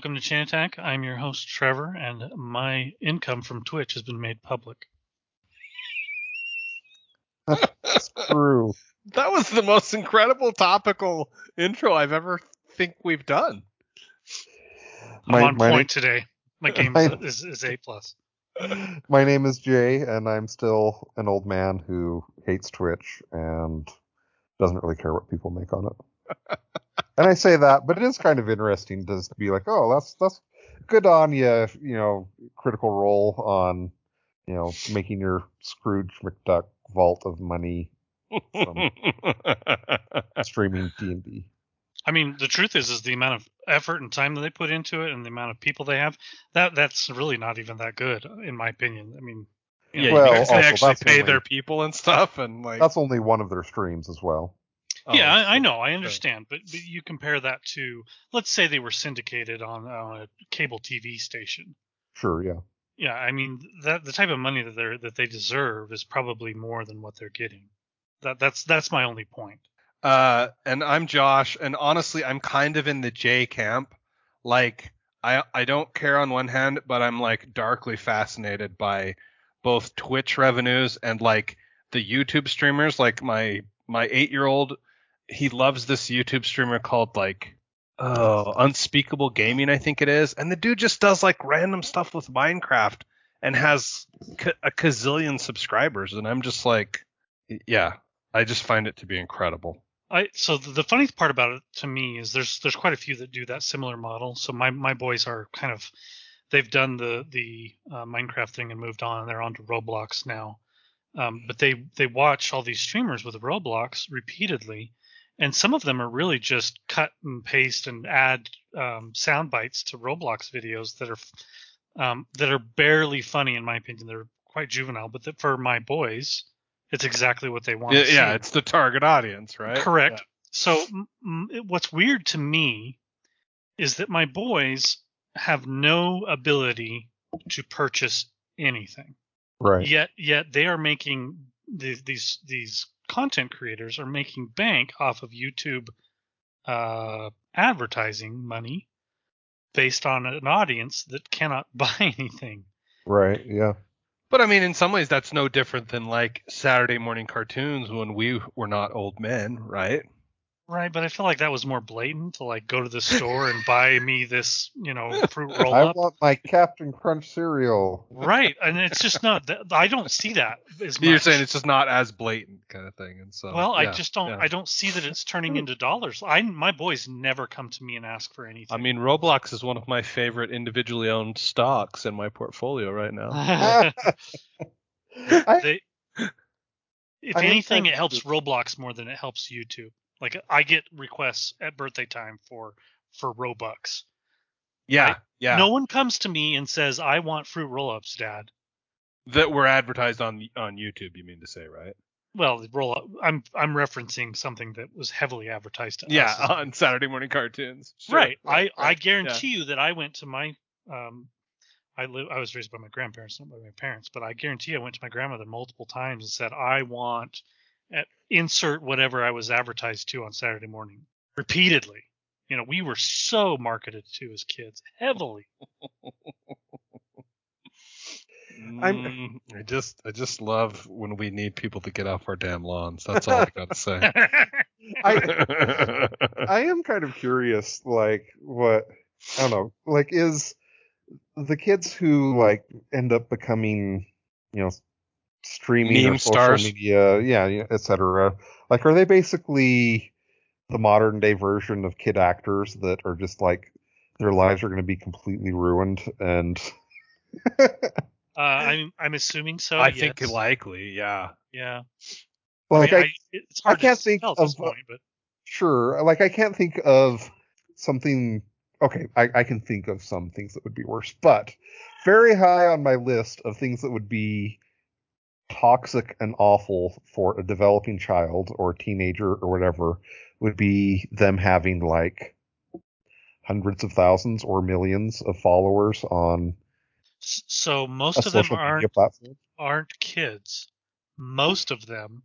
Welcome to Chain Attack. I'm your host, Trevor, and my income from Twitch has been made public. Screw. That was the most incredible topical intro I've ever think we've done. I'm My- on my point today. My game My- is, is A plus. My name is Jay, and I'm still an old man who hates Twitch and doesn't really care what people make on it. And I say that, but it is kind of interesting to be like, oh, that's that's good on you, you know, critical role on, you know, making your Scrooge McDuck vault of money from streaming D and D. I mean, the truth is, is the amount of effort and time that they put into it, and the amount of people they have. That that's really not even that good, in my opinion. I mean, you know, yeah, Well, you guys also, actually pay only- their people and stuff, and like. That's only one of their streams as well. Oh, yeah, I, I know, I understand, but, but you compare that to, let's say they were syndicated on, on a cable TV station. Sure, yeah. Yeah, I mean that the type of money that they are that they deserve is probably more than what they're getting. That that's that's my only point. Uh, and I'm Josh, and honestly, I'm kind of in the Jay camp. Like, I I don't care on one hand, but I'm like darkly fascinated by both Twitch revenues and like the YouTube streamers. Like my my eight year old, he loves this YouTube streamer called like oh Unspeakable Gaming, I think it is, and the dude just does like random stuff with Minecraft and has ca- a gazillion subscribers, and I'm just like, yeah, I just find it to be incredible. I so the, funny part about it to me is there's there's quite a few that do that similar model. So my my boys are kind of they've done the the uh, Minecraft thing and moved on. and They're onto Roblox now. Um, but they they watch all these streamers with Roblox repeatedly, and some of them are really just cut and paste and add um, sound bites to Roblox videos that are um, that are barely funny in my opinion. They're quite juvenile, but that for my boys, it's exactly what they want. Yeah, to see. yeah, it's the target audience, right? Correct. So m- m- what's weird to me is that my boys have no ability to purchase anything. Right. Yet yet they are making the, these these content creators are making bank off of YouTube uh, advertising money based on an audience that cannot buy anything. Right. Yeah. But I mean, in some ways, that's no different than like Saturday morning cartoons when we were not old men, right? Right, but I feel like that was more blatant to like go to the store and buy me this, you know, fruit roll up. I want my Captain Crunch cereal. Right, and it's just not. that I don't see that as much. You're saying it's just not as blatant kind of thing, and so. well, I just don't. yeah. I don't see that it's turning into dollars. I my boys never come to me and ask for anything. I mean, Roblox is one of my favorite individually owned stocks in my portfolio right now. They, if I anything, it helps Roblox more than it helps YouTube. Like I get requests at birthday time for for Robux. Yeah, I- yeah. No one comes to me and says, "I want fruit roll-ups, Dad." That were advertised on on YouTube. You mean to say, right? Well, the roll up. I'm I'm referencing something that was heavily advertised to Yeah, us. on Saturday morning cartoons. Sure, right. I I guarantee you that I went to my um, I live I was raised by my grandparents, not by my parents, but I guarantee I went to my grandmother multiple times and said I want at insert whatever I was advertised to on Saturday morning repeatedly. You know, we were so marketed to as kids heavily. I'm- Mm, I just I just love when we need people to get off our damn lawns. That's all I gotta say. I I am kind of curious, like what I don't know, like is the kids who like end up becoming, you know, streaming Meme or social stars. media, yeah, yeah, etc. Like, are they basically the modern day version of kid actors that are just like their lives are going to be completely ruined and Uh, I'm I'm assuming so. I think likely, yeah. Yeah. like I, I, mean, I, it's hard can't to think tell at this of, point, but sure like i can't think of something okay I, I can think of some things that would be worse but very high on my list of things that would be toxic and awful for a developing child or a teenager or whatever would be them having like hundreds of thousands or millions of followers on so most of them aren't aren't kids. Most of them,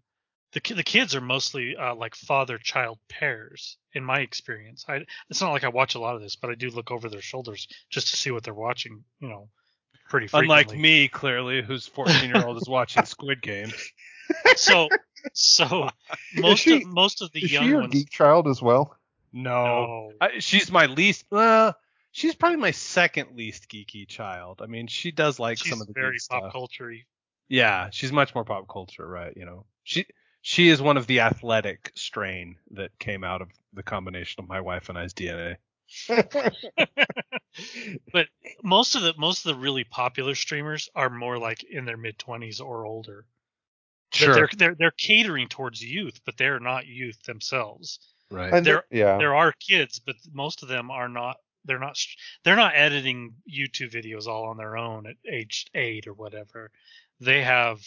the the kids are mostly uh, like father child pairs. In my experience, I it's not like I watch a lot of this, but I do look over their shoulders just to see what they're watching. You know, pretty frequently. Unlike me, clearly, whose 14 year old is watching Squid Games. So so most she- of most of the is young she your ones. geek child as well No, No. I, she's my least. Uh, she's probably my second least geeky child. I mean, she does like She's some of the very geek pop stuff. culture Yeah, she's much more pop culture, right? You know, she she is one of the athletic strain that came out of the combination of my wife and I's DNA. but most of the most of the really popular streamers are more like in their mid 20s or older. But They're, they're they're catering towards youth, but they're not youth themselves. right. and There- yeah There are kids, but most of them are not. They're not. They're not editing YouTube videos all on their own at age eight or whatever. They have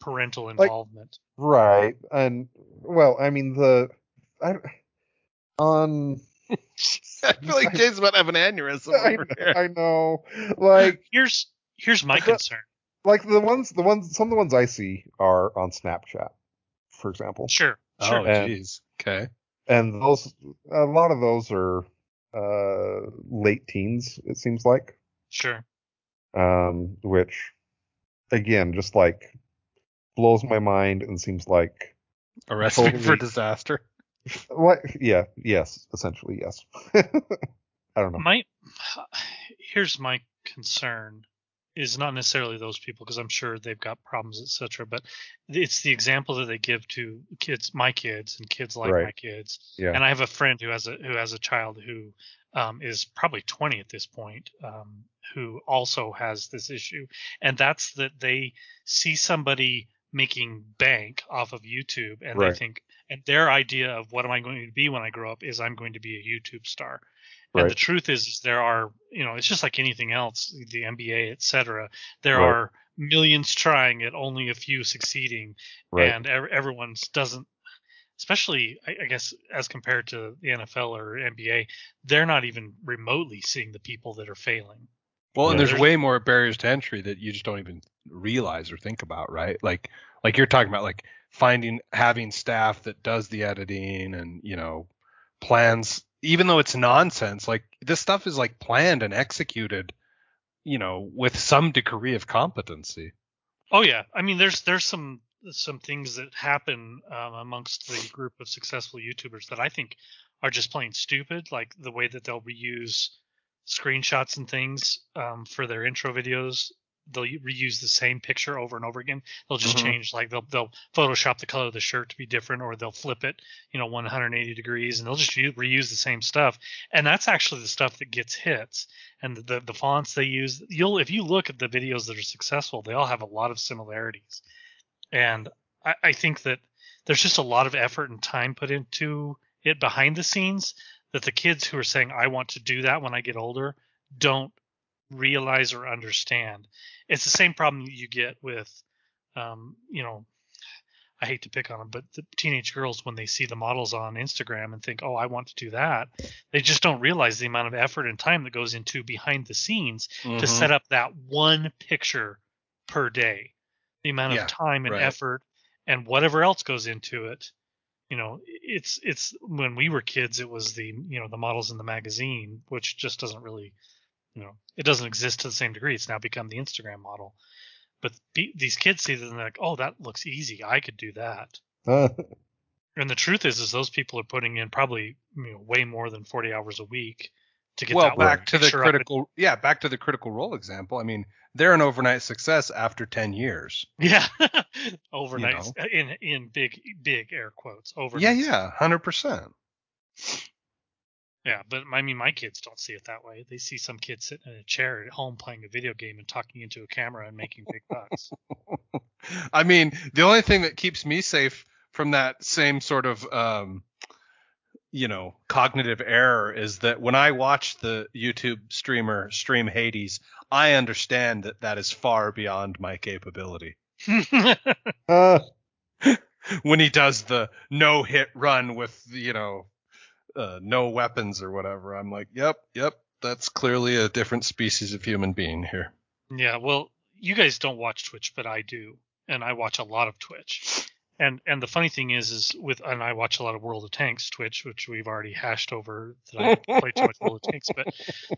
parental involvement. Right, and well, I mean the I, on I feel like Jay's about to have an aneurysm I, over here. I know, like here's here's my concern. like the ones the ones some of the ones I see are on Snapchat, for example, Sure, Oh, sure. And- jeez. Okay. and those a lot of those are uh late teens. It seems like, Sure. um, which again just like blows my mind and seems like A recipe for disaster. What yeah yes essentially yes. I don't know. My here's my concern is not necessarily those people because I'm sure they've got problems, etc. But it's the example that they give to kids, my kids, and kids like my kids. Yeah. And I have a friend who has a who has a child who um, is probably 20 at this point, um, who also has this issue, and that's that they see somebody making bank off of YouTube, and Right. they think, and their idea of what am I going to be when I grow up is I'm going to be a YouTube star. And the truth is, is there are, you know, it's just like anything else, the NBA, et cetera. There Right. are millions trying it, only a few succeeding, Right. and ev- everyone's doesn't. Especially, I, I guess, as compared to the NFL or NBA, they're not even remotely seeing the people that are failing. Well, and there's There's- way more barriers to entry that you just don't even realize or think about, right? Like like you're talking about like finding having staff that does the editing and, you know, plans even though it's nonsense, like this stuff is like planned and executed, you know, with some degree of competency. Oh yeah, I mean, there's there's some some things that happen um, amongst the group of successful YouTubers that I think are just plain stupid, like the way that they'll reuse screenshots and things um, for their intro videos. They'll reuse the same picture over and over again. They'll just Mhm. change, like they'll they'll Photoshop the color of the shirt to be different, or they'll flip it, you know, 180 degrees, and they'll just u- reuse the same stuff. And that's actually the stuff that gets hits and the, the the fonts they use you'll if you look at the videos that are successful they all have a lot of similarities and I, I think that there's just a lot of effort and time put into it behind the scenes that the kids who are saying i want to do that when i get older don't realize or understand it's the same problem you get with um, you know I hate to pick on them, but the teenage girls when they see the models on Instagram and think, "Oh, I want to do that," they just don't realize the amount of effort and time that goes into behind the scenes Mm-hmm. to set up that one picture per day. The amount Yeah, of time and right. effort and whatever else goes into it. You know, it's it's when we were kids, it was the you know the models in the magazine, which just doesn't really, you know, it doesn't exist to the same degree. It's now become the Instagram model. But be, these kids see that and they're like, oh, that looks easy. I could do that. And the truth is, is those people are putting in probably you know, way more than 40 hours a week to get well, back to the picture up critical, yeah, back to the critical role example. I mean, they're an overnight success after 10 years. Yeah, overnight know. in in big big air quotes. Overnight. Yeah, yeah, hundred percent. Yeah. But I mean, my kids don't see it that way. They see some kid sitting in a chair at home playing a video game and talking into a camera and making big bucks. I mean, the only thing that keeps me safe from that same sort of, um, you know, cognitive error is that when I watch the YouTube streamer stream Hades, I understand that that is far beyond my capability. Uh, When he does the no hit run with, you know, uh, no weapons or whatever, I'm like, yep, yep, that's clearly a different species of human being here. yeah. Well, you guys don't watch Twitch, but I do, and I watch a lot of Twitch. And and the funny thing is, is with and I watch a lot of World of Tanks Twitch, which we've already hashed over that I play too much World of Tanks. But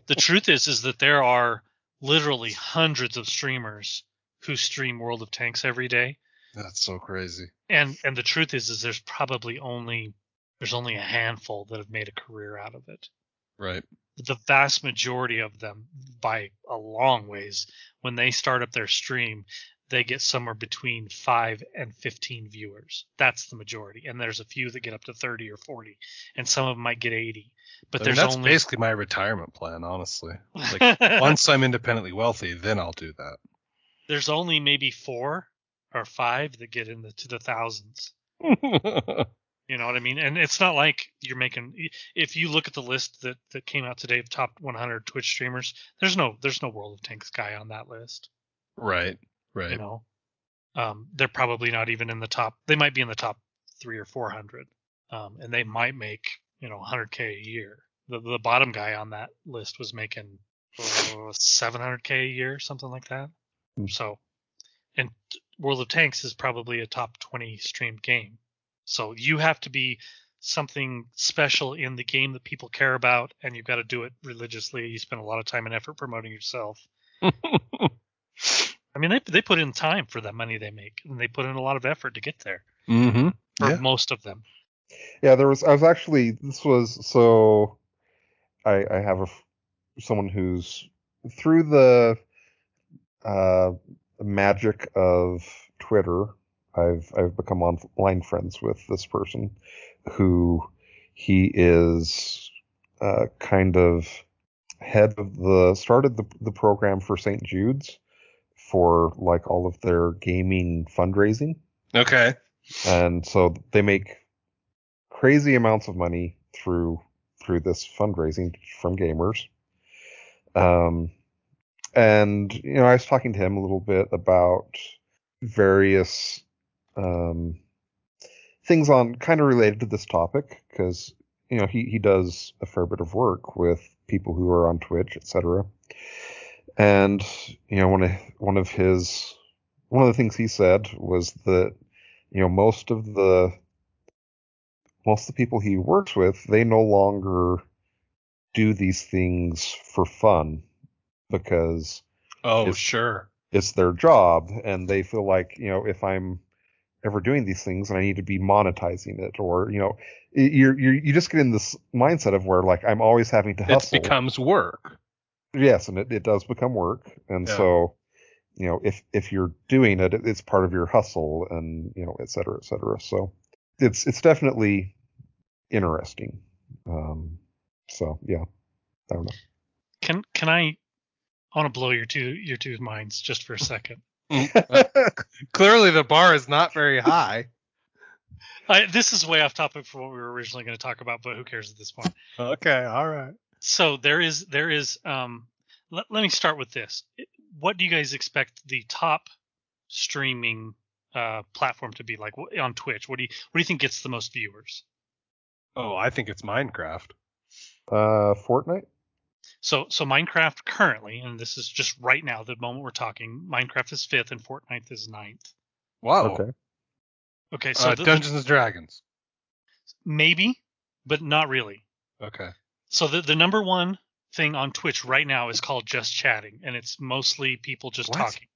the truth is, is that there are literally hundreds of streamers who stream World of Tanks every day. That's so crazy. And and the truth is, is there's probably only there's only a handful that have made a career out of it. Right. The vast majority of them, by a long ways, when they start up their stream, they get somewhere between five and fifteen viewers. That's the majority, and there's a few that get up to thirty or forty, and some of them might get eighty. But I mean, there's that's only basically my retirement plan, honestly. Like once I'm independently wealthy, then I'll do that. there's only maybe four or five that get into to the thousands. You know what I mean? And it's not like you're making. If you look at the list that that came out today of top 100 Twitch streamers, there's no there's no World of Tanks guy on that list. right. Right. You know, um, they're probably not even in the top. They might be in the top three or 400, um, and they might make you know 100k a year. The the bottom guy on that list was making uh, 700k a year, something like that. Hmm. So, and World of Tanks is probably a top 20 streamed game. So you have to be something special in the game that people care about, and you've got to do it religiously. You spend a lot of time and effort promoting yourself. I mean, they they put in time for the money they make, and they put in a lot of effort to get there. mm-hmm. For Yeah. most of them. yeah, there was. I was actually. This was so. I I have a someone who's through the uh, magic of Twitter. I've I've become online friends with this person, who he is uh, kind of head of the started the the program for St. Jude's for like all of their gaming fundraising Okay. and so they make crazy amounts of money through through this fundraising from gamers um and you know i was talking to him a little bit about various um things on kind of related to this topic because you know he he does a fair bit of work with people who are on twitch etc and you know one of one of his one of the things he said was that you know most of the most of the people he works with they no longer do these things for fun because Oh, It's- sure. it's their job and they feel like you know if i'm ever doing these things and i need to be monetizing it or you know you're, you're you just get in this mindset of where like i'm always having to hustle. It hustle becomes work. yes and it, it does become work and Yeah. so you know if if you're doing it it- it's part of your hustle and you know et cetera et cetera so it's it's definitely interesting um so yeah i don't know Can can I? I want to blow your two your two minds just for a second. Clearly, the bar is not very high. I, this is way off topic for what we were originally going to talk about, but who cares at this point? Okay. All right. so there is there is um let, let me start with this what do you guys expect the top streaming uh platform to be like on twitch what do you what do you think gets the most viewers Oh, I think it's Minecraft. uh fortnite so so minecraft currently and this is just right now the moment we're talking minecraft is fifth and fortnite is ninth Wow. okay okay so uh, the- Dungeons and Dragons. maybe but not really Okay. So the the number one thing on Twitch right now is called just chatting, and it's mostly people just What? talking.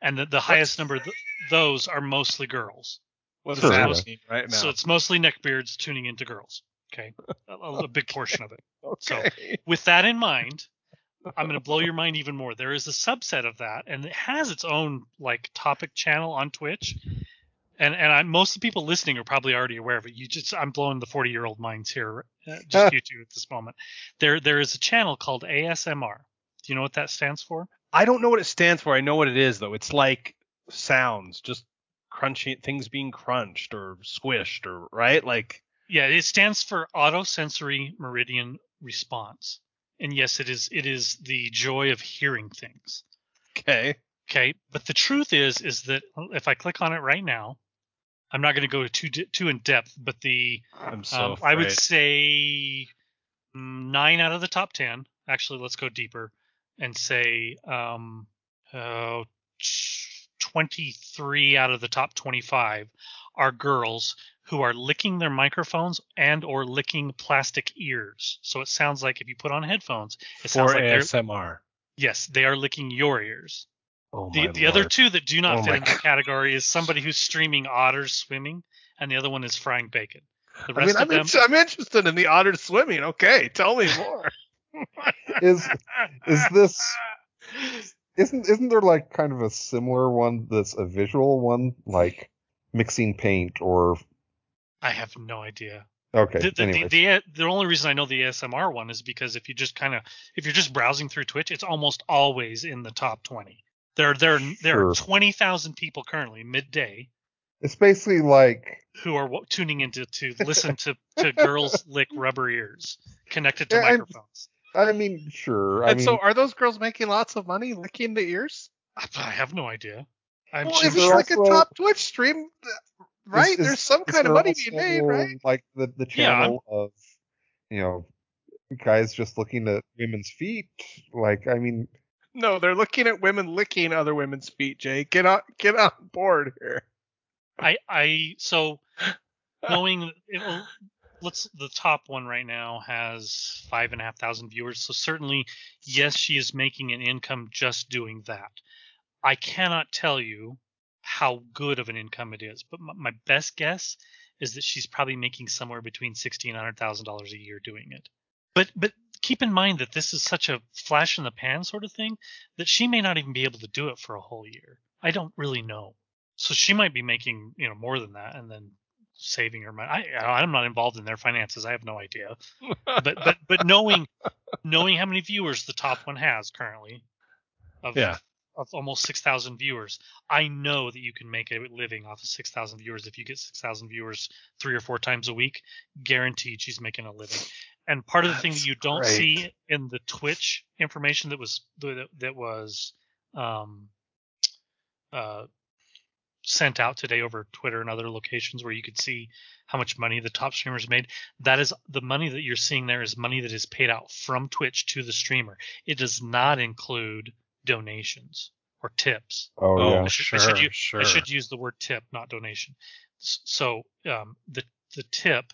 And the, the highest number of th- those are mostly girls. What does that yeah. mean right now? So it's mostly neckbeards tuning into girls. Okay, a, a big portion of it. So- With that in mind, I'm going to blow your mind even more. There is a subset of that, and it has its own like topic channel on Twitch. And and I, most of the people listening are probably already aware of it. You just I'm blowing the 40 year old minds here, uh, just you two at this moment. There there is a channel called ASMR. Do you know what that stands for? I don't know what it stands for. I know what it is though. It's like sounds, just crunching things being crunched or squished or right? Like Yeah, it stands for autosensory meridian response. And yes, it is it is the joy of hearing things. okay. Okay, but the truth is is that if I click on it right now, I'm not going to go too too in depth, but the I'm so um, I would say nine out of the top ten. Actually, let's go deeper and say um, uh, 23 out of the top 25 are girls who are licking their microphones and or licking plastic ears. So it sounds like if you put on headphones, it sounds for like ASMR. yes, they are licking your ears. Oh The my the other lord. two that do not Oh fit in that category is somebody who's streaming otters swimming, and the other one is frying bacon. The I rest mean, of I'm, them, in- I'm interested in the otters swimming. Okay, tell me more. Is is this isn't isn't there like kind of a similar one that's a visual one like mixing paint or I have no idea. okay The, the, the, the, the only reason I know the ASMR one is because if you just kind of if you're just browsing through Twitch, it's almost always in the top 20. There there there are Sure. 20,000 people currently midday it's basically like who are w- tuning into to listen to to girls lick rubber ears connected to Yeah, I'm- microphones. I mean sure I and mean so, are those girls making lots of money licking the ears? I, I have no idea. I'm well, sure- if it's there like a top Twitch stream, right? is- is- There's some is kind of money being made, right? Like the the Yeah, channel of you know guys just looking at women's feet like I mean No, they're looking at women licking other women's feet. Jay, get on, get on board here. I I so knowing it will, let's the top one right now has five and a half thousand viewers. So certainly, yes, she is making an income just doing that. I cannot tell you how good of an income it is, but my, best guess is that she's probably making somewhere between sixty and hundred thousand dollars a year doing it. But but keep in mind that this is such a flash in the pan sort of thing that she may not even be able to do it for a whole year. I don't really know. So she might be making you know more than that and then saving her money. I I'm not involved in their finances. I have no idea. But but but knowing knowing how many viewers the top one has currently of Yeah. Of almost 6,000 viewers, I know that you can make a living off of 6,000 viewers if you get 6,000 viewers 3 or 4 times a week, guaranteed she's making a living. And part of the thing that you don't great. see in the Twitch information that was that, that was um uh sent out today over Twitter and other locations where you could see how much money the top streamers made. That is the money that you're seeing there is money that is paid out from Twitch to the streamer. It does not include donations or tips. oh, Oh, yeah I should, sure, I should, u- sure. I should use the word tip, not donation. So um, the the tip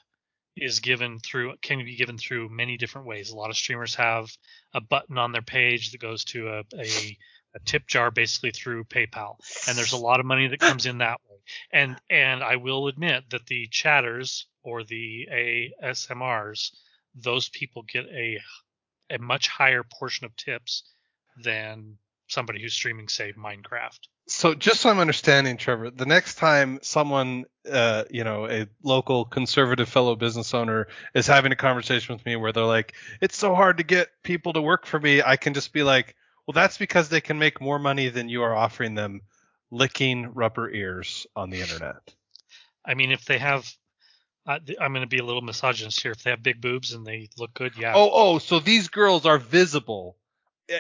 is given through can be given through many different ways. A lot of streamers have a button on their page that goes to a, a, a tip jar basically through PayPal, and there's a lot of money that comes in that way. And and I will admit that the chatters or the ASMRs, those people get a a much higher portion of tips than somebody who's streaming, say, Minecraft. So just so I'm understanding, Trevor, the next time someone, uh, you know, a local conservative fellow business owner is having a conversation with me where they're like, "It's so hard to get people to work for me," I can just be like, "Well, that's because they can make more money than you are offering them, licking rubber ears on the internet." I mean, if they have, uh, I'm going to be a little misogynist here. If they have big boobs and they look good, yeah. Oh, oh, so these girls are visible.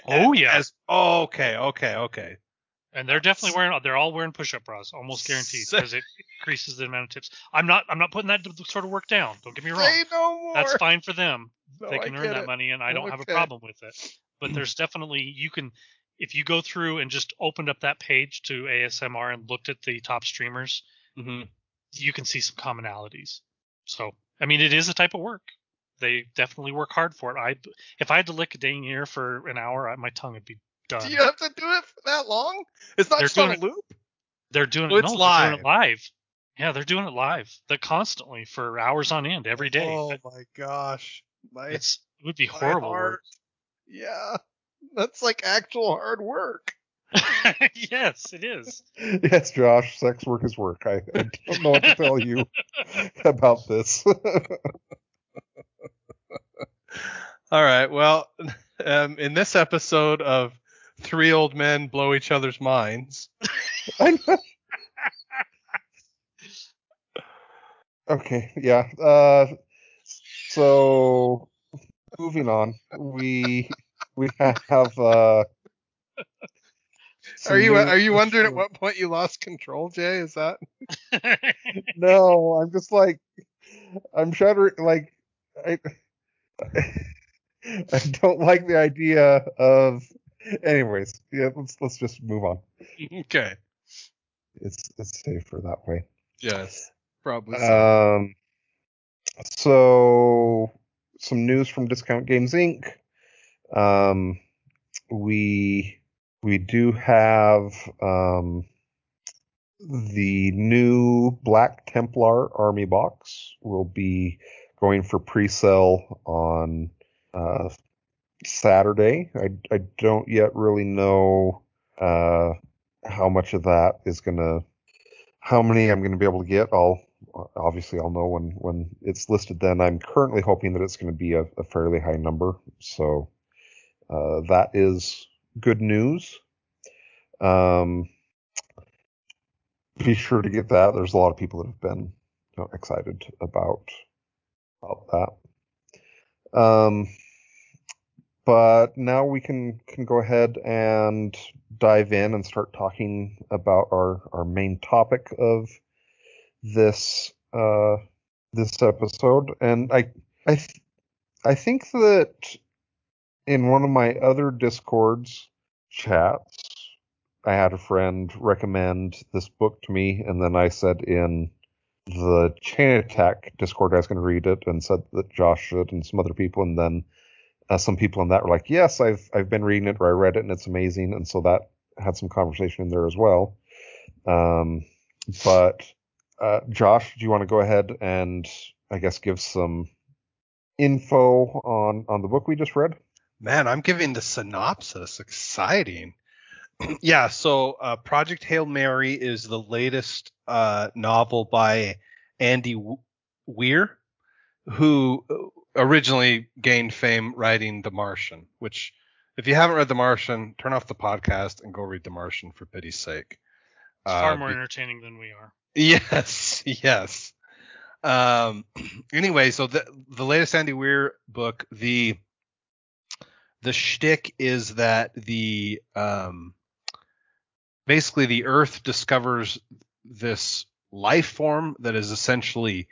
Oh, yeah. As, oh, okay, okay, okay. and they're definitely wearing. They're all wearing push-up bras, almost guaranteed, because it increases the amount of tips. I'm not. I'm not putting that sort of work down. Don't get me wrong. Say no more. That's fine for them. No, they can earn that it. money, and I don't have a problem with it. But there's definitely you can. If you go through and just opened up that page to ASMR and looked at the top streamers, hmm you can see some commonalities. So, I mean, it is a type of work. They definitely work hard for it. I, if I had to lick a dang ear for an hour, I, my tongue would be done. Do you have to do it for that long? It's not They're just on a loop. They're doing So it. it's no, they're doing it live. Yeah, they're doing it live. They're constantly for hours on end every day. Oh my gosh. My, It's it would be horrible. work. Yeah. That's like actual hard work. yes, it is. Yes, Josh, sex work is work. I, I don't know what to tell you about this. All right. Well, um, in this episode of Three Old Men Blow Each Other's Minds, Okay, yeah. Uh, so moving on, we we have uh. are you are you wondering at what point you lost control, Jay? Is that? No, I'm just like I'm shuddering. Like I I don't like the idea of. Anyways, yeah. Let's let's just move on. Okay. It's it's safer that way. Yes. Probably. so. Um, so some news from Discount Games Inc. Um, we we do have um, the new Black Templar Army box will be going for pre-sale on uh, Saturday. I I don't yet really know uh, how much of that is gonna how many I'm going to be able to get. I'll obviously I'll know when when it's listed. Then I'm currently hoping that it's going to be a, a fairly high number. So uh, that is good news. Um, be sure to get that. There's a lot of people that have been you know, excited about about that. Um, but now we can can go ahead and dive in and start talking about our our main topic of this uh this episode. And i i th- i think that in one of my other discords chats i had a friend recommend this book to me and then i said in the chain attack discord i was going to read it and said that josh should and some other people and then uh, some people in that were like, "Yes, I've I've been reading it or I read it and it's amazing," and so that had some conversation in there as well. Um, but uh, Josh, do you want to go ahead and I guess give some info on on the book we just read? Man, I'm giving the synopsis. Exciting. yeah, so uh, Project Hail Mary is the latest uh, novel by Andy Weir, who originally gained fame writing The Martian, which, if you haven't read The Martian, turn off the podcast and go read The Martian for pity's sake. It's far Uh, more be- entertaining than we are. Yes, yes. Um, anyway, so the the latest Andy Weir book, the the shtick is that the um, basically the Earth discovers this life form that is essentially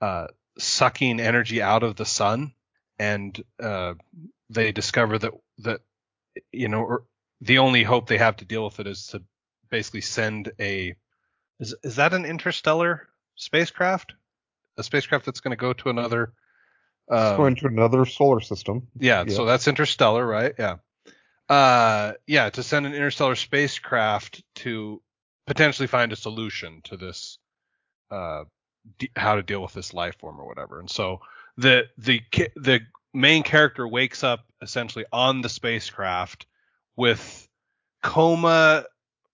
uh, sucking energy out of the sun, and uh, they discover that that you know the only hope they have to deal with it is to basically send a is is that an interstellar spacecraft? A spacecraft that's going to go to another. Um, going to another solar system. yeah, yeah. so that's interstellar, right? Yeah. Uh, yeah, to send an interstellar spacecraft to potentially find a solution to this, uh, how to deal with this life form or whatever. And so the the the main character wakes up essentially on the spacecraft with coma.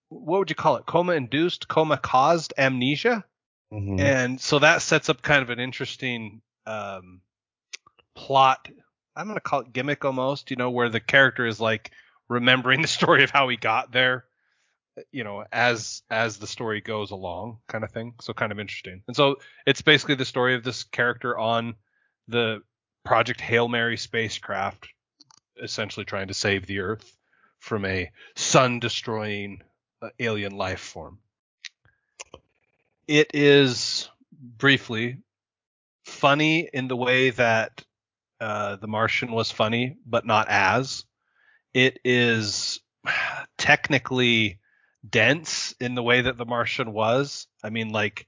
What would you call it? Coma induced, coma caused amnesia. Mhm. And so that sets up kind of an interesting um, plot. I'm going to call it gimmick almost, you know, where the character is like remembering the story of how he got there, you know, as as the story goes along, kind of thing. So kind of interesting. And so it's basically the story of this character on the Project Hail Mary spacecraft, essentially trying to save the Earth from a sun-destroying uh, alien life form. It is briefly funny in the way that uh, The Martian was funny, but not as. It is technically dense in the way that The Martian was. I mean, like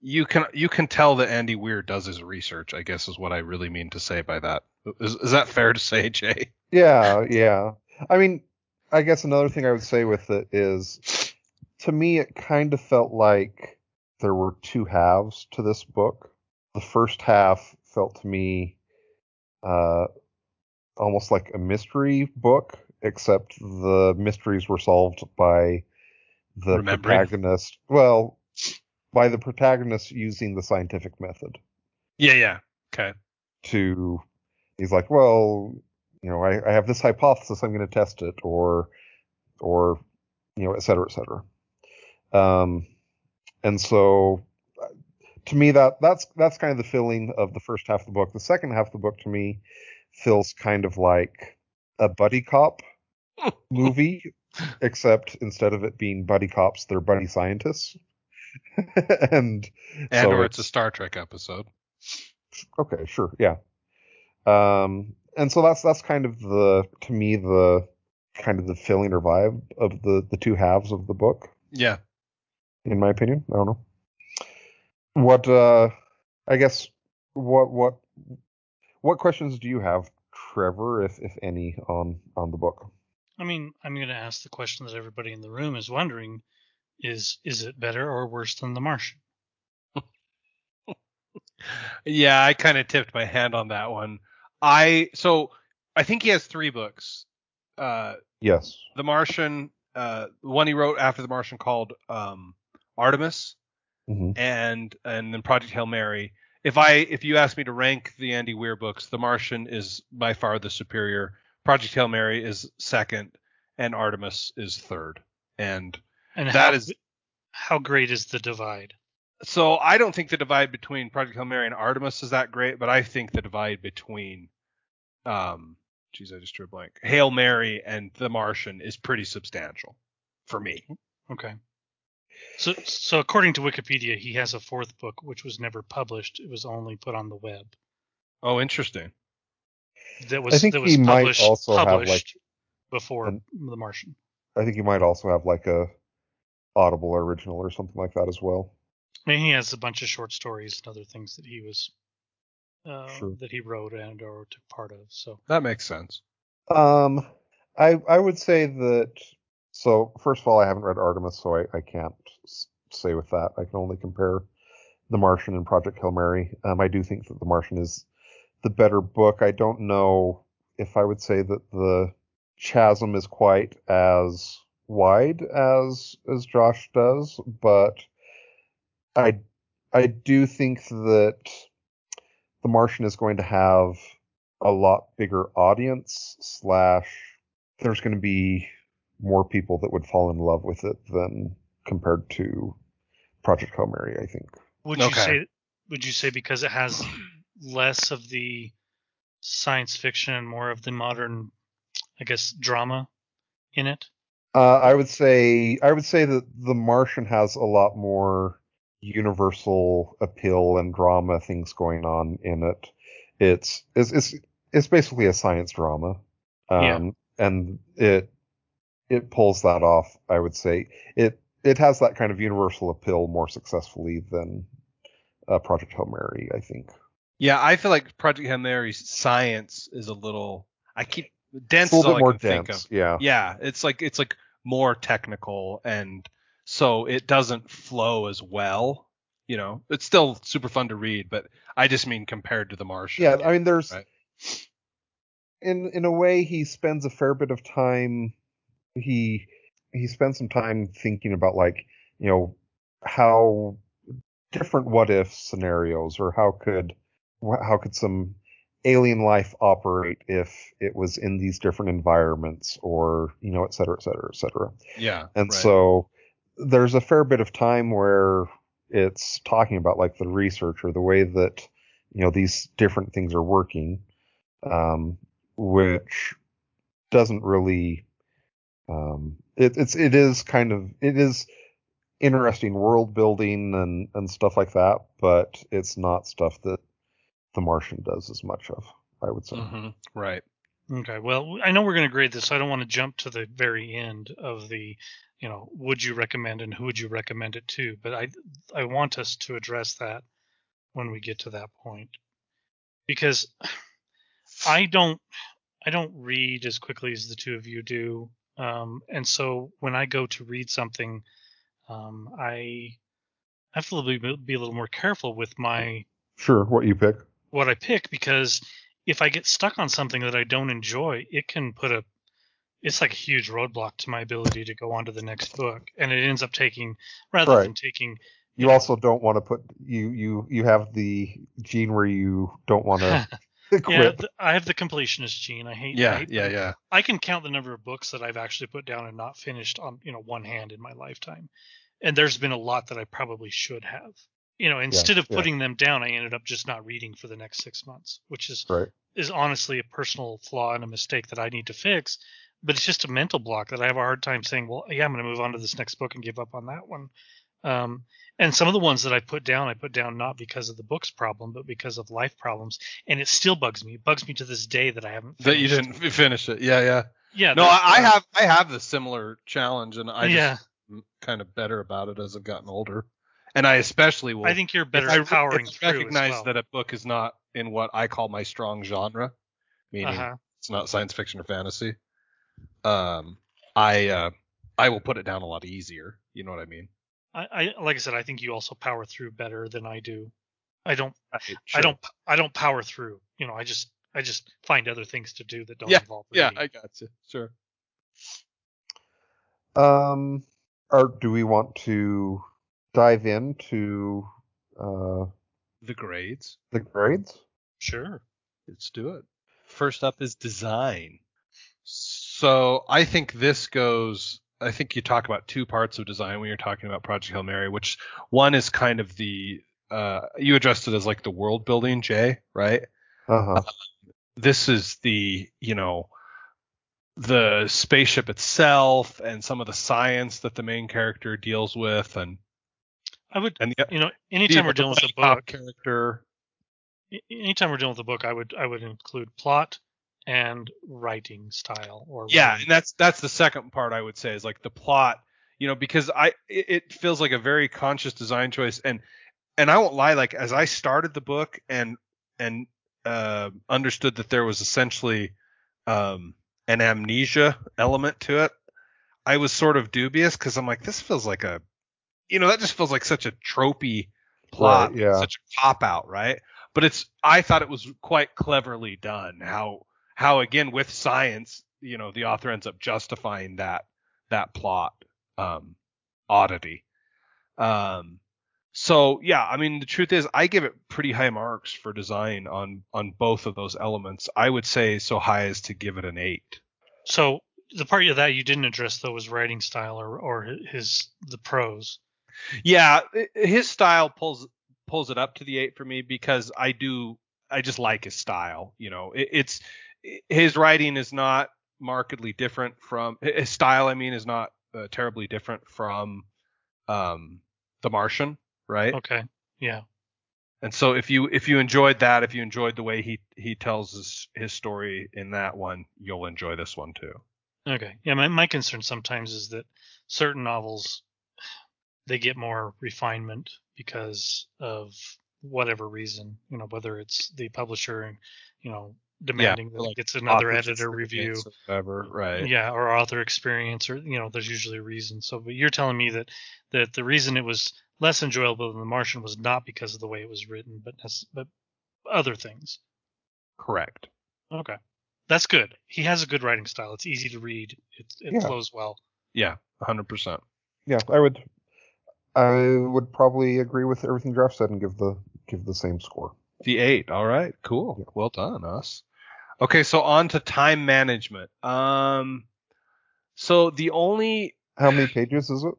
you can you can tell that Andy Weir does his research. I guess is what I really mean to say by that. Is, is that fair to say, Jay? Yeah, yeah. I mean, I guess another thing I would say with it is, to me, it kind of felt like there were two halves to this book. The first half felt to me uh, almost like a mystery book, except the mysteries were solved by the protagonist. Well, by the protagonist using the scientific method Yeah, yeah. Okay. to. He's like, well, you know, I, I have this hypothesis. I'm going to test it, or, or, you know, et cetera, et cetera. Um, and so, uh, to me, that that's that's kind of the feeling of the first half of the book. The second half of the book, to me, feels kind of like a buddy cop movie, except instead of it being buddy cops, they're buddy scientists. and And so or it's a Star Trek episode. Okay, sure, yeah. Um, and so that's that's kind of the to me the kind of the feeling or vibe of the the two halves of the book, Yeah. in my opinion. I don't know. What uh, I guess what what what questions do you have, Trevor, if if any, on on the book? I mean, I'm going to ask the question that everybody in the room is wondering: is is it better or worse than The Martian? Yeah, I kind of tipped my hand on that one. I so I think he has three books. Uh, Yes. The Martian, uh, one he wrote after The Martian called um, Artemis, hmm and and then Project Hail Mary. If I if you ask me to rank the Andy Weir books, The Martian is by far the superior. Project Hail Mary is second, and Artemis is third. And And that how, is how great is the divide? so I don't think the divide between Project Hail Mary and Artemis is that great, but I think the divide between um geez, I just drew a blank. Hail Mary and The Martian is pretty substantial for me. Okay. So, so according to Wikipedia, he has a fourth book which was never published. It was only put on the web. Oh, interesting. That was I think that was he might published, also have, like, before an- The Martian. I think you might also have like a Audible original or something like that as well. I mean, he has a bunch of short stories and other things that he was uh, Sure. that he wrote and or took part of. So That makes sense. Um, I I would say that. So first of all, I haven't read Artemis, so I, I can't say with that. I can only compare The Martian and Project Hail Mary. Um, I do think that The Martian is the better book. I don't know if I would say that the chasm is quite as wide as as Josh does, but I I do think that The Martian is going to have a lot bigger audience slash there's going to be more people that would fall in love with it than compared to Project Hail Mary, I think. would you say would you say because it has less of the science fiction and more of the modern, I guess, drama in it? Uh, I would say I would say that The Martian has a lot more universal appeal and drama things going on in it. It's it's it's, it's basically a science drama, um, Yeah. and it it pulls that off. I would say it it has that kind of universal appeal more successfully than uh, Project Hail Mary. I think. Yeah, I feel like Project Hail Mary's science is a little. I keep dense It's a little bit more dense. of. Yeah. Yeah, it's like it's like more technical, and so it doesn't flow as well. You know, it's still super fun to read, but I just mean compared to The Martian. Yeah, I mean, there's Right. in in a way he spends a fair bit of time. He he spends some time thinking about like you know how different what if scenarios or how could how could some alien life operate if it was in these different environments or you know et cetera et cetera et cetera yeah, and right. so there's a fair bit of time where it's talking about like the research or the way that you know these different things are working, um, which doesn't really. Um, it, it's it is kind of it is interesting world building and and stuff like that, but it's not stuff that The Martian does as much of. I would say. Mhm, right. Okay. Well, I know we're going to grade this, so I don't want to jump to the very end of the, you know, would you recommend and who would you recommend it to? But I I want us to address that when we get to that point. Because I don't I don't read as quickly as the two of you do. Um, and so when I go to read something, um, I I have to be, be a little more careful with my Sure, what you pick. What I pick because if I get stuck on something that I don't enjoy, it can put a it's like a huge roadblock to my ability to go on to the next book, and it ends up taking rather Right. than taking You also don't want to put you you you have the gene where you don't want to yeah, quit. th- I have the completionist gene. I hate. I, Yeah, hate yeah, that. yeah. I can count the number of books that I've actually put down and not finished on you know one hand in my lifetime, and there's been a lot that I probably should have. You know, instead of yeah. putting them down, I ended up just not reading for the next six months, which is Right. is honestly a personal flaw and a mistake that I need to fix. But it's just a mental block that I have a hard time saying, well, yeah, I'm going to move on to this next book and give up on that one. Um, and some of the ones that I put down, I put down not because of the book's problem, but because of life problems, and it still bugs me. It bugs me to this day that I haven't. That you didn't finish it. Yeah, yeah. Yeah. No, I, I uh, have I have the similar challenge, and I yeah, am kind of better about it as I've gotten older. And I especially will. I think you're better if I powering if I through. recognize as well. that a book is not in what I call my strong genre, meaning Uh-huh. it's not science fiction or fantasy. Um, I uh, I will put it down a lot easier. You know what I mean? I, I like I said, I think you also power through better than I do. I don't. I, I don't. I don't power through. You know, I just. I just find other things to do that don't Yeah, involve Yeah, reading. I got you. Sure. Um, or do we want to dive into uh, The grades. the grades? Sure. Let's do it. First up is design. So I think this goes. I think you talk about two parts of design when you're talking about Project Hail Mary, which one is kind of the uh, you addressed it as like the world building, Jay, right? Uh huh. This is the you know the spaceship itself and some of the science that the main character deals with, and I would. and the, You know, anytime we're dealing with a book, character. anytime we're dealing with a book, I would. I would include plot and writing style. Or Yeah, writing. and that's that's the second part I would say is like the plot, you know, because I it, it feels like a very conscious design choice, and and I won't lie, like as I started the book and and uh, understood that there was essentially um, an amnesia element to it, I was sort of dubious because I'm like, this feels like a, you know, that just feels like such a tropey plot, Right, yeah. such a cop out, right? But it's, I thought it was quite cleverly done. How, how again with science, you know, the author ends up justifying that that plot um, oddity. Um, so yeah, I mean the truth is I give it pretty high marks for design on on both of those elements. I would say so high as to give it an eight. So the part of that you didn't address though was writing style or or his the prose. Yeah, his style pulls pulls it up to the eight for me because I do I just like his style. You know, it, it's his writing is not markedly different from his style. I mean, is not uh, terribly different from um, The Martian, right? Okay. Yeah. And so if you if you enjoyed that, if you enjoyed the way he he tells his his story in that one, you'll enjoy this one too. Okay. Yeah, my, my concern sometimes is that certain novels they get more refinement because of whatever reason, you know, whether it's the publisher you know demanding that like it gets another editor review. whatever, right? Yeah, or author experience, or you know, there's usually a reason. So, but you're telling me that that the reason it was less enjoyable than The Martian was not because of the way it was written, but but other things. Correct. Okay, that's good. He has a good writing style. It's easy to read. It it Yeah. flows well. Yeah, hundred percent. Yeah, I would. I would probably agree with everything Jeff said and give the give the same score. The eight. All right. Cool. Well done, us. Okay, so on to time management. Um, so the only How many pages is it?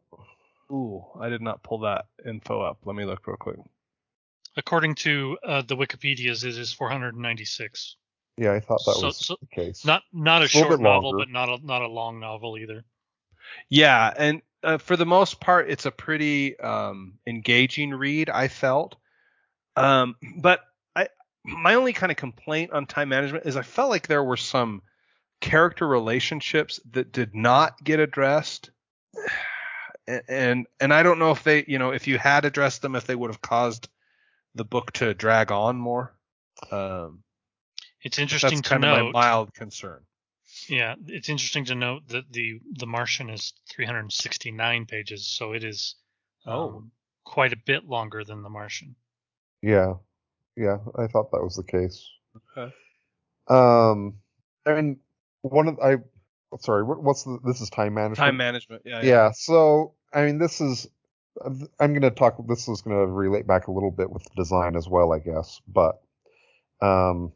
ooh, I did not pull that info up. Let me look real quick. According to uh, the Wikipedia's, it is 496. Yeah, I thought that So- was so- the case. Not not a a short novel, but not a not a long novel either. Yeah, and uh, for the most part, it's a pretty um, engaging read. I felt, um, but I my only kind of complaint on time management is I felt like there were some character relationships that did not get addressed, and and, I don't know if they, you know, if you had addressed them, if they would have caused the book to drag on more. Um, It's that's interesting to kind of my mild concern. Yeah, it's interesting to note that the the Martian is 369 pages, so it is Oh. um, quite a bit longer than The Martian. Yeah, yeah, I thought that was the case. Okay. Um, I mean, one of I, sorry, what's the, this is time management. Time management. Yeah. yeah. So I mean, this is I'm going to talk. This is going to relate back a little bit with the design as well, I guess. But um,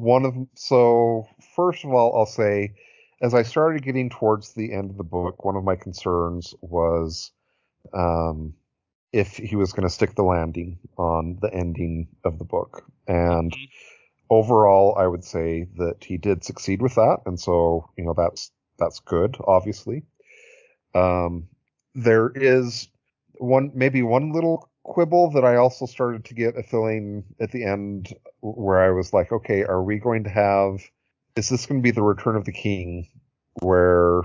one of so first of all, I'll say, as I started getting towards the end of the book, one of my concerns was um, if he was going to stick the landing on the ending of the book, and Mhm. overall, I would say that he did succeed with that, and so you know that's that's good, obviously. Um, there is one maybe one little quibble that I also started to get a feeling at the end where I was like, okay, are we going to have is this going to be the Return of the King where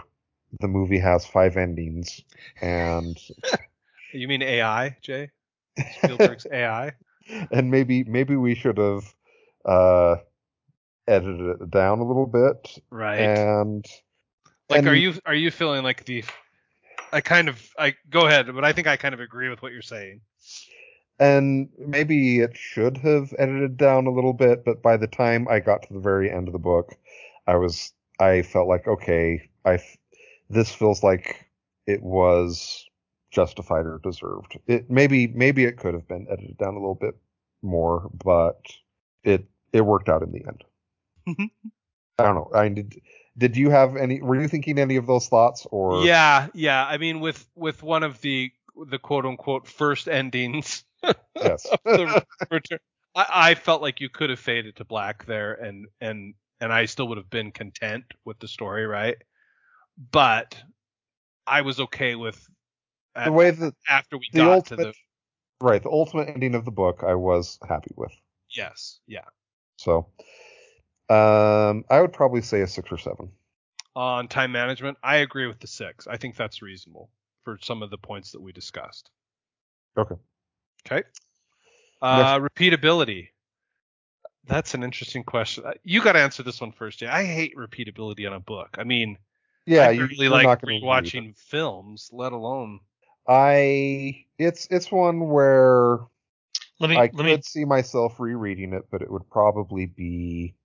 the movie has five endings and You mean AI, Jay? Spielberg's AI. and maybe maybe we should have uh edited it down a little bit Right. and like, and- are you are you feeling like the? I kind of I go ahead, but I think I kind of agree with what you're saying. And maybe it should have edited down a little bit but by the time i got to the very end of the book i was i felt like okay I this feels like it was justified or deserved. It maybe maybe it could have been edited down a little bit more but it it worked out in the end. Mm-hmm. I don't know. I did did you have any were you thinking any of those thoughts or? Yeah, yeah. I mean, with with one of the the quote unquote first endings yes the return, I, I felt like you could have faded to black there, and and and I still would have been content with the story, right? But I was okay with the way that after we got ultimate to the right the ultimate ending of the book i was happy with yes, yeah. So, um, I would probably say a six or seven. On time management, I agree with the six. I think that's reasonable for some of the points that we discussed. Okay. Okay. Uh, repeatability. That's an interesting question. Uh, You got to answer this one first, Jay. I hate repeatability on a book. I mean, Yeah, I you, really you're like not gonna read it. rewatching films, let alone. I it's it's one where Let me I let could me see myself rereading it, but it would probably be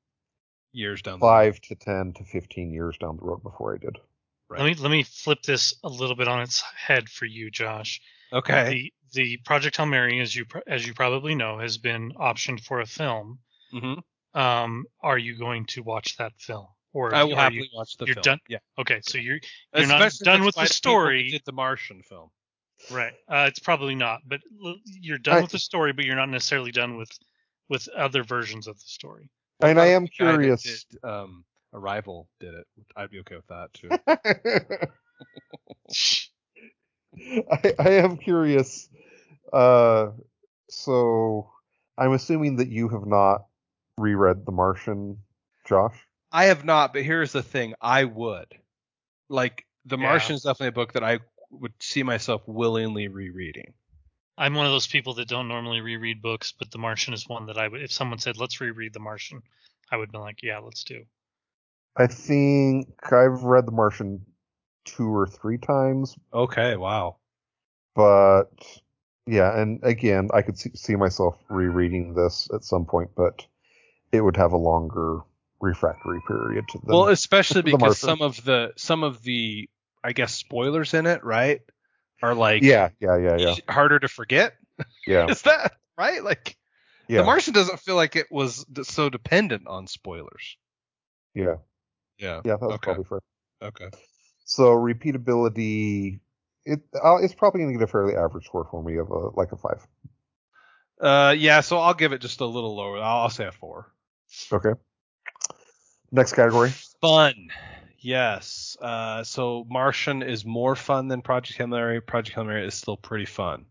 Years down the road. five to ten to fifteen years down the road before I did. Right. let me let me flip this a little bit on its head for you, Josh. Okay. The the Project Hail Mary, as you as you probably know, has been optioned for a film. Mm-hmm. Um, are you going to watch that film, or I will happily you watch the you're film. done- Yeah. okay? So you're You're not done with the people who story. Did the Martian film? right. Uh, it's probably not, but l- you're done I- with the story, but you're not necessarily done with with other versions of the story. And I am The guy that curious. Did, um, Arrival did it. I'd be okay with that too. I, I am curious. Uh, so I'm assuming that you have not reread The Martian, Josh. I have not, but here's the thing: I would. Like, The Yeah. Martian is definitely a book that I would see myself willingly rereading. I'm one of those people that don't normally reread books, but The Martian is one that I would. If someone said, "Let's reread The Martian," I would be like, "Yeah, let's do." I think I've read The Martian two or three times, Okay, wow. but yeah, and again, I could see, see myself rereading this at some point, but it would have a longer refractory period to them. well, especially The because some of the some of the I guess spoilers in it, right, are like yeah, yeah, yeah, yeah, harder to forget. yeah, Is that right? Like, yeah, The Martian doesn't feel like it was so dependent on spoilers. yeah, Yeah. yeah. That's Okay. probably fair. Okay. So repeatability, it uh, it's probably going to get a fairly average score for me of a like a five. Uh, yeah. So I'll give it just a little lower. I'll, I'll say a four. Okay. Next category. Fun. Yes. Uh, so Martian is more fun than Project Hail Mary. Project Hail Mary is still pretty fun.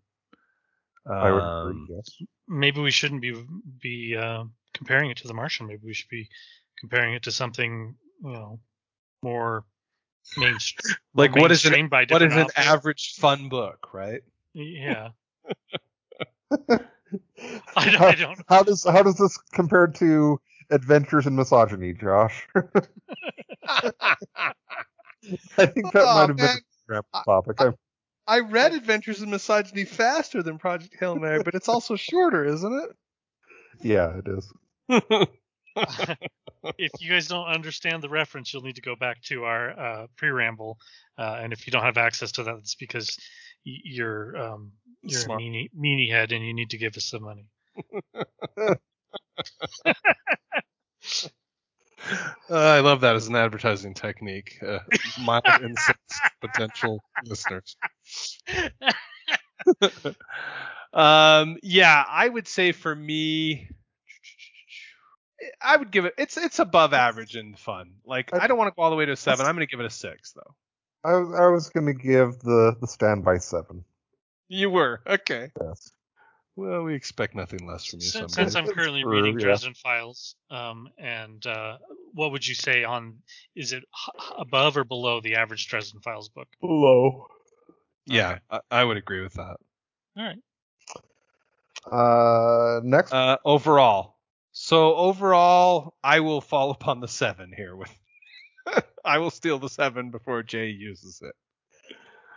I would Um, agree. Yes. Maybe we shouldn't be be uh, comparing it to The Martian. Maybe we should be comparing it to something you know more mainstream. Like what is an mainstream by what is an authors. average fun book, right? Yeah. I don't- I don't- How does how does this compare to Adventures in Misogyny, Josh? I think that Oh, might have been a rap topic. I'm, I read Adventures in Misogyny faster than Project Hail Mary, but it's also shorter, isn't it? Yeah, it is. If you guys don't understand the reference, you'll need to go back to our uh, pre-ramble, uh, and if you don't have access to that, it's because y- you're um, you're Smart. a meanie, meanie head, and you need to give us some money. Uh, I love that as an advertising technique. Uh, mild insults potential listeners. um, yeah, I would say for me, I would give it. It's it's above average and fun. Like I don't want to go all the way to a seven. I'm going to give it a six though. I was I was gonna give the the standby seven. You were okay. Yes. Well, we expect nothing less from you. Since, since I'm It's currently true, reading yeah. Dresden Files, um, and uh, what would you say on? Is it h- h- above or below the average Dresden Files book? Below. yeah, I, I would agree with that. All right. Uh, next. Uh, overall, so overall, I will fall upon the seven here. With I will steal the seven before Jay uses it.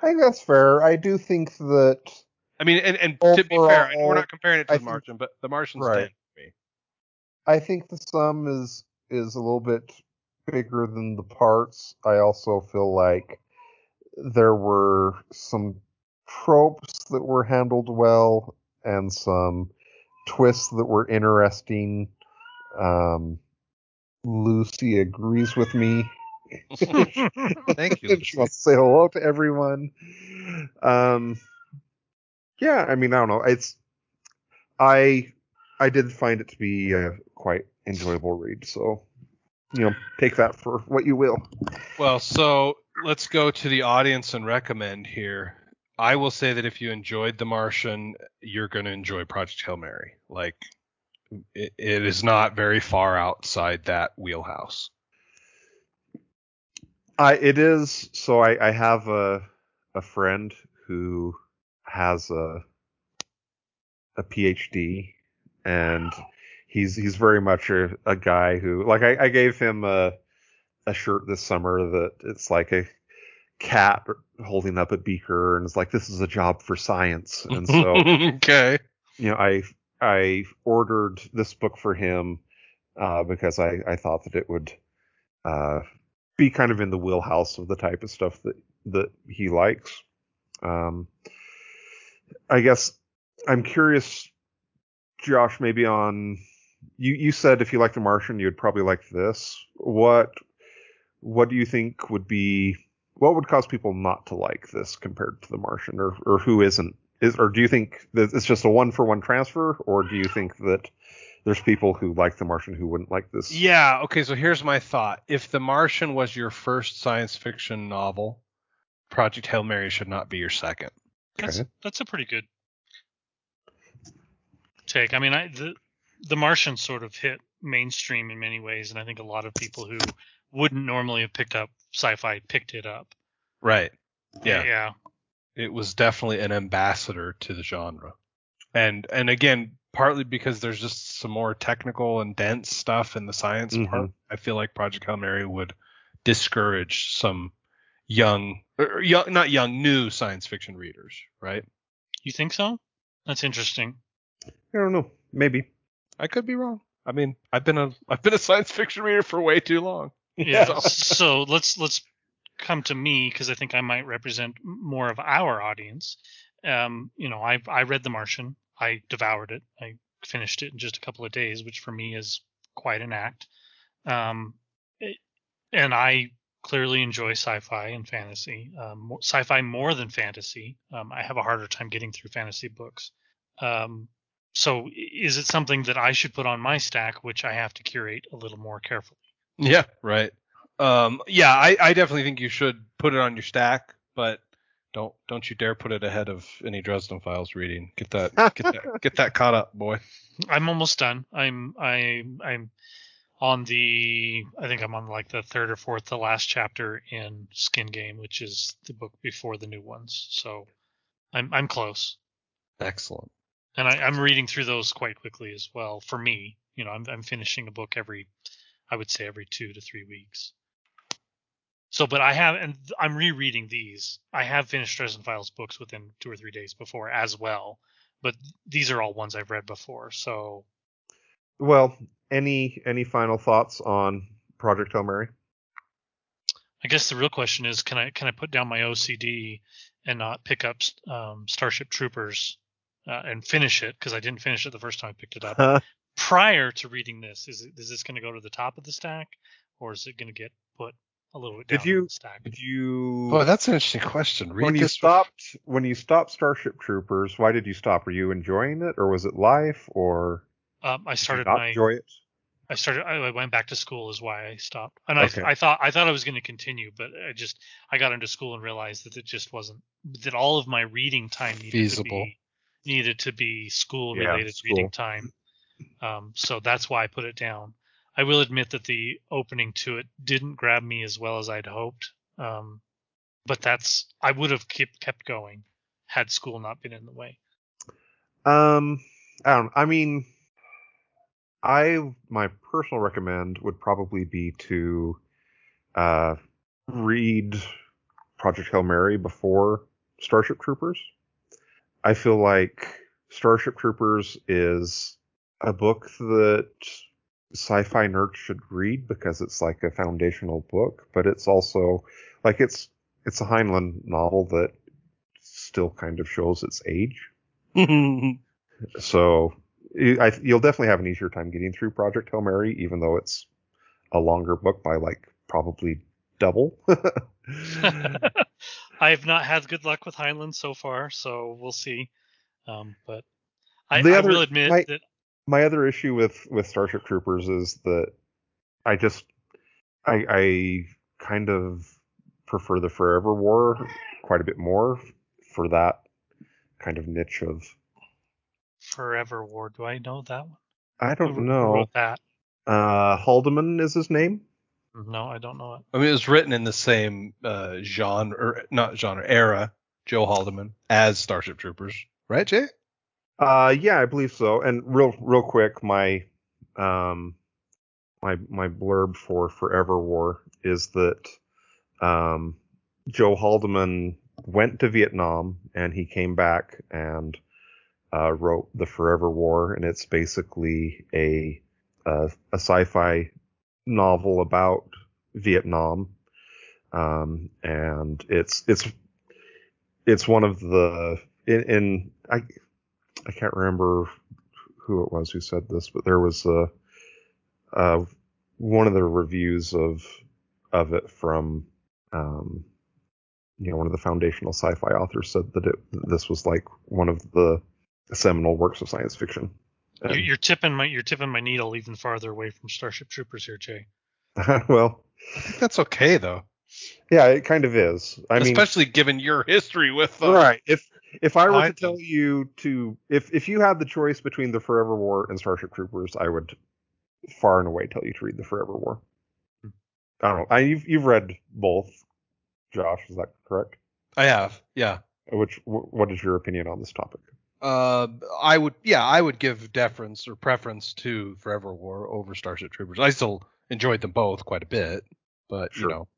I think that's fair. I do think that I mean, and, and to be fair, we're not comparing it to I the think- Martian, but the Martian's Right. 10 for me. I think the sum is is a little bit bigger than the parts. I also feel like there were some tropes that were handled well and some twists that were interesting. Um, Lucy agrees with me. Thank you. she wants to say hello to everyone. Um, yeah, I mean, I don't know. It's I I did find it to be a quite enjoyable read. So you know, take that for what you will. Well, so let's go to the audience and recommend here. I will say that if you enjoyed The Martian, you're going to enjoy Project Hail Mary. Like, it, it is not very far outside that wheelhouse. I it is so I I have a a friend who has a a PhD and he's he's very much a, a guy who like I, I gave him a a shirt this summer that it's like a cat holding up a beaker and it's like this is a job for science and so okay. you know I I ordered this book for him uh, because I I thought that it would uh, be kind of in the wheelhouse of the type of stuff that that he likes. Um, I guess I'm curious, Josh, maybe on you. You said if you like The Martian, you'd probably like this. What What do you think would be what would cause people not to like this compared to The Martian, or or who isn't? Is or do you think that it's just a one for one transfer, or do you think that there's people who like The Martian who wouldn't like this? Yeah. Okay. So here's my thought. If The Martian was your first science fiction novel, Project Hail Mary should not be your second. That's Okay. that's a pretty good take. I mean, I the the Martian sort of hit mainstream in many ways, and I think a lot of people who wouldn't normally have picked up sci-fi picked it up. Right. Yeah. yeah. it was definitely an ambassador to the genre. And and again, partly because there's just some more technical and dense stuff in the science Mhm. part. I feel like Project Hail Mary would discourage some young, or young, not young, new science fiction readers, right? You think so? That's interesting. I don't know. Maybe. I could be wrong. I mean, I've been a I've been a science fiction reader for way too long. Yeah. So- so let's let's come to me because I think I might represent more of our audience. Um, you know, I I read The Martian. I devoured it. I finished it in just a couple of days, which for me is quite an act. Um, it- and I clearly enjoy sci-fi and fantasy. Um, sci-fi more than fantasy. Um, I have a harder time getting through fantasy books. Um, so is it something that I should put on my stack, which I have to curate a little more carefully? Yeah, right. Um, yeah, I, I definitely think you should put it on your stack, but don't don't you dare put it ahead of any Dresden Files reading. Get that get that get that caught up, boy. I'm almost done. I'm I I'm on the I think I'm on like the third or fourth the last chapter in Skin Game, which is the book before the new ones. So I'm I'm close. Excellent. And I, I'm reading through those quite quickly as well. For me, you know, I'm I'm finishing a book every I would say every two to three weeks. So, but I have, and I'm rereading these. I have finished Dresden Files books within two or three days before as well, but these are all ones I've read before. So, Well, any any final thoughts on Project Hail Mary? I guess the real question is, can I can I put down my OCD and not pick up um, Starship Troopers uh, and finish it because I didn't finish it the first time I picked it up. Prior to reading this, is it, is this going to go to the top of the stack, or is it going to get put a little bit down Did you the stack? Did you Oh, that's an interesting question. Read when you this stopped when you stopped Starship Troopers? Why did you stop? Were you enjoying it, or was it life, or Um, I did you started not my enjoy it? I started. I went back to school is why I stopped. And I, Okay. I thought I thought I was going to continue, but I just I got into school and realized that it just wasn't that all of my reading time needed Feasible. to be needed to be school Yeah, related school. reading time. Um, so that's why I put it down. I will admit that the opening to it didn't grab me as well as I'd hoped. Um, but that's I would have kept kept going had school not been in the way. Um, I don't. I mean, I my personal recommend would probably be to uh, read Project Hail Mary before Starship Troopers. I feel like Starship Troopers is a book that sci-fi nerds should read because it's like a foundational book, but it's also like it's it's a Heinlein novel that still kind of shows its age. So I, you'll definitely have an easier time getting through Project Hail Mary, even though it's a longer book by like probably double. I have not had good luck with Heinlein so far, so we'll see. Um, but I, I other- will admit my- that My other issue with with Starship Troopers is that I just I, I kind of prefer the Forever War quite a bit more for that kind of niche of Forever War. Do I know that one? I don't who know. wrote that? Uh, Haldeman is his name. No, I don't know it. I mean, it was written in the same uh, genre, or not genre, era, Joe Haldeman, as Starship Troopers, right, Jay? Uh, yeah, I believe so. And real, real quick, my, um, my my blurb for Forever War is that, um, Joe Haldeman went to Vietnam and he came back and uh, wrote the Forever War, and it's basically a a, sci-fi novel about Vietnam, um, and it's it's it's one of the in, in I I can't remember who it was who said this, but there was a, uh, one of the reviews of of it from um, you know one of the foundational sci-fi authors said that it this was like one of the seminal works of science fiction. You- And- You're tipping my you're tipping my needle even farther away from Starship Troopers here, Jay. well, that's okay though, yeah, it kind of is. I mean, especially given your history with them. right. If if I were I to tell you to if if you had the choice between the Forever War and Starship Troopers, I would far and away tell you to read the Forever War. I don't know. I, you've you've read both, Josh. Is that correct? I have, yeah. Which what is your opinion on this topic? Uh, I would, yeah, I would give deference or preference to Forever War over Starship Troopers. I still enjoyed them both quite a bit, but Sure. you know,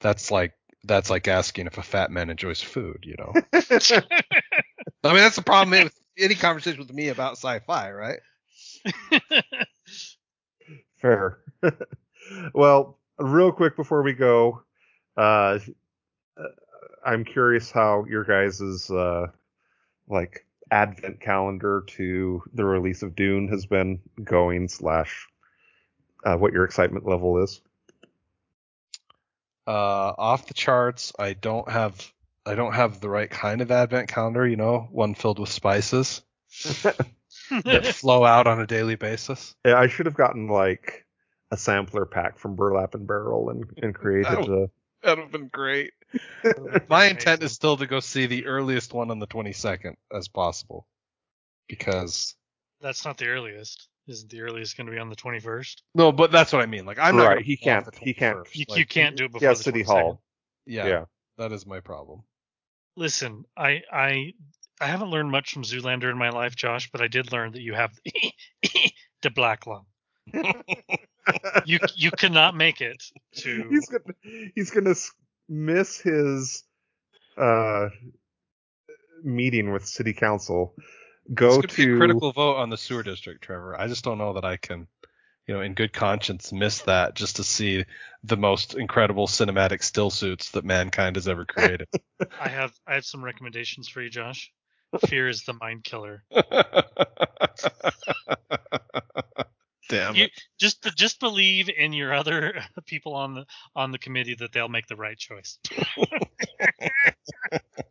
that's like that's like asking if a fat man enjoys food. You know, I mean that's the problem with any conversation with me about sci-fi, right? Fair. well, real quick before we go, uh, I'm curious how your guys' uh, like advent calendar to the release of Dune has been going slash uh, what your excitement level is. Uh, off the charts. I don't have I don't have the right kind of advent calendar. You know, one filled with spices that flow out on a daily basis. Yeah, I should have gotten like a sampler pack from Burlap and Barrel and, and created Oh. a. That would have been great. My intent is still to go see the earliest one on the 22nd as possible, because That's not the earliest. Isn't the earliest going to be on the 21st? no, but that's what I mean. Like I'm not. Right, gonna he can't- he can't. You, Like, you can't do it before Yeah, the City 22nd. Hall. Yeah, yeah. that is my problem. Listen, I I I haven't learned much from Zoolander in my life, Josh, but I did learn that you have the black lung. You you cannot make it to he's gonna he's gonna miss his uh meeting with city council. Go It's gonna be a critical vote on the sewer district, Trevor. I just don't know that I can, you know, in good conscience, miss that just to see the most incredible cinematic still suits that mankind has ever created. I have I have some recommendations for you, Josh. Fear is the mind killer. Damn You just just believe in your other people on the on the committee that they'll make the right choice.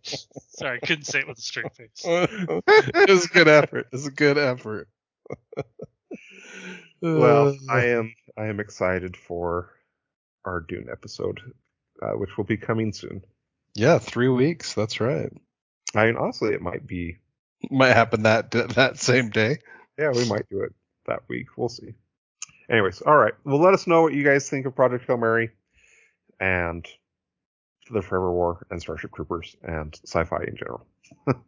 Sorry, I couldn't say it with a straight face. it was a good effort. It's a good effort. well, Uh, I am I am excited for our Dune episode, uh, which will be coming soon. yeah, three weeks. That's right. I mean, honestly, it might be. Might happen that that same day. Yeah, we might do it that week. We'll see. Anyways, all right. Well, let us know what you guys think of Project Hail Mary and the Forever War and Starship Troopers and sci-fi in general.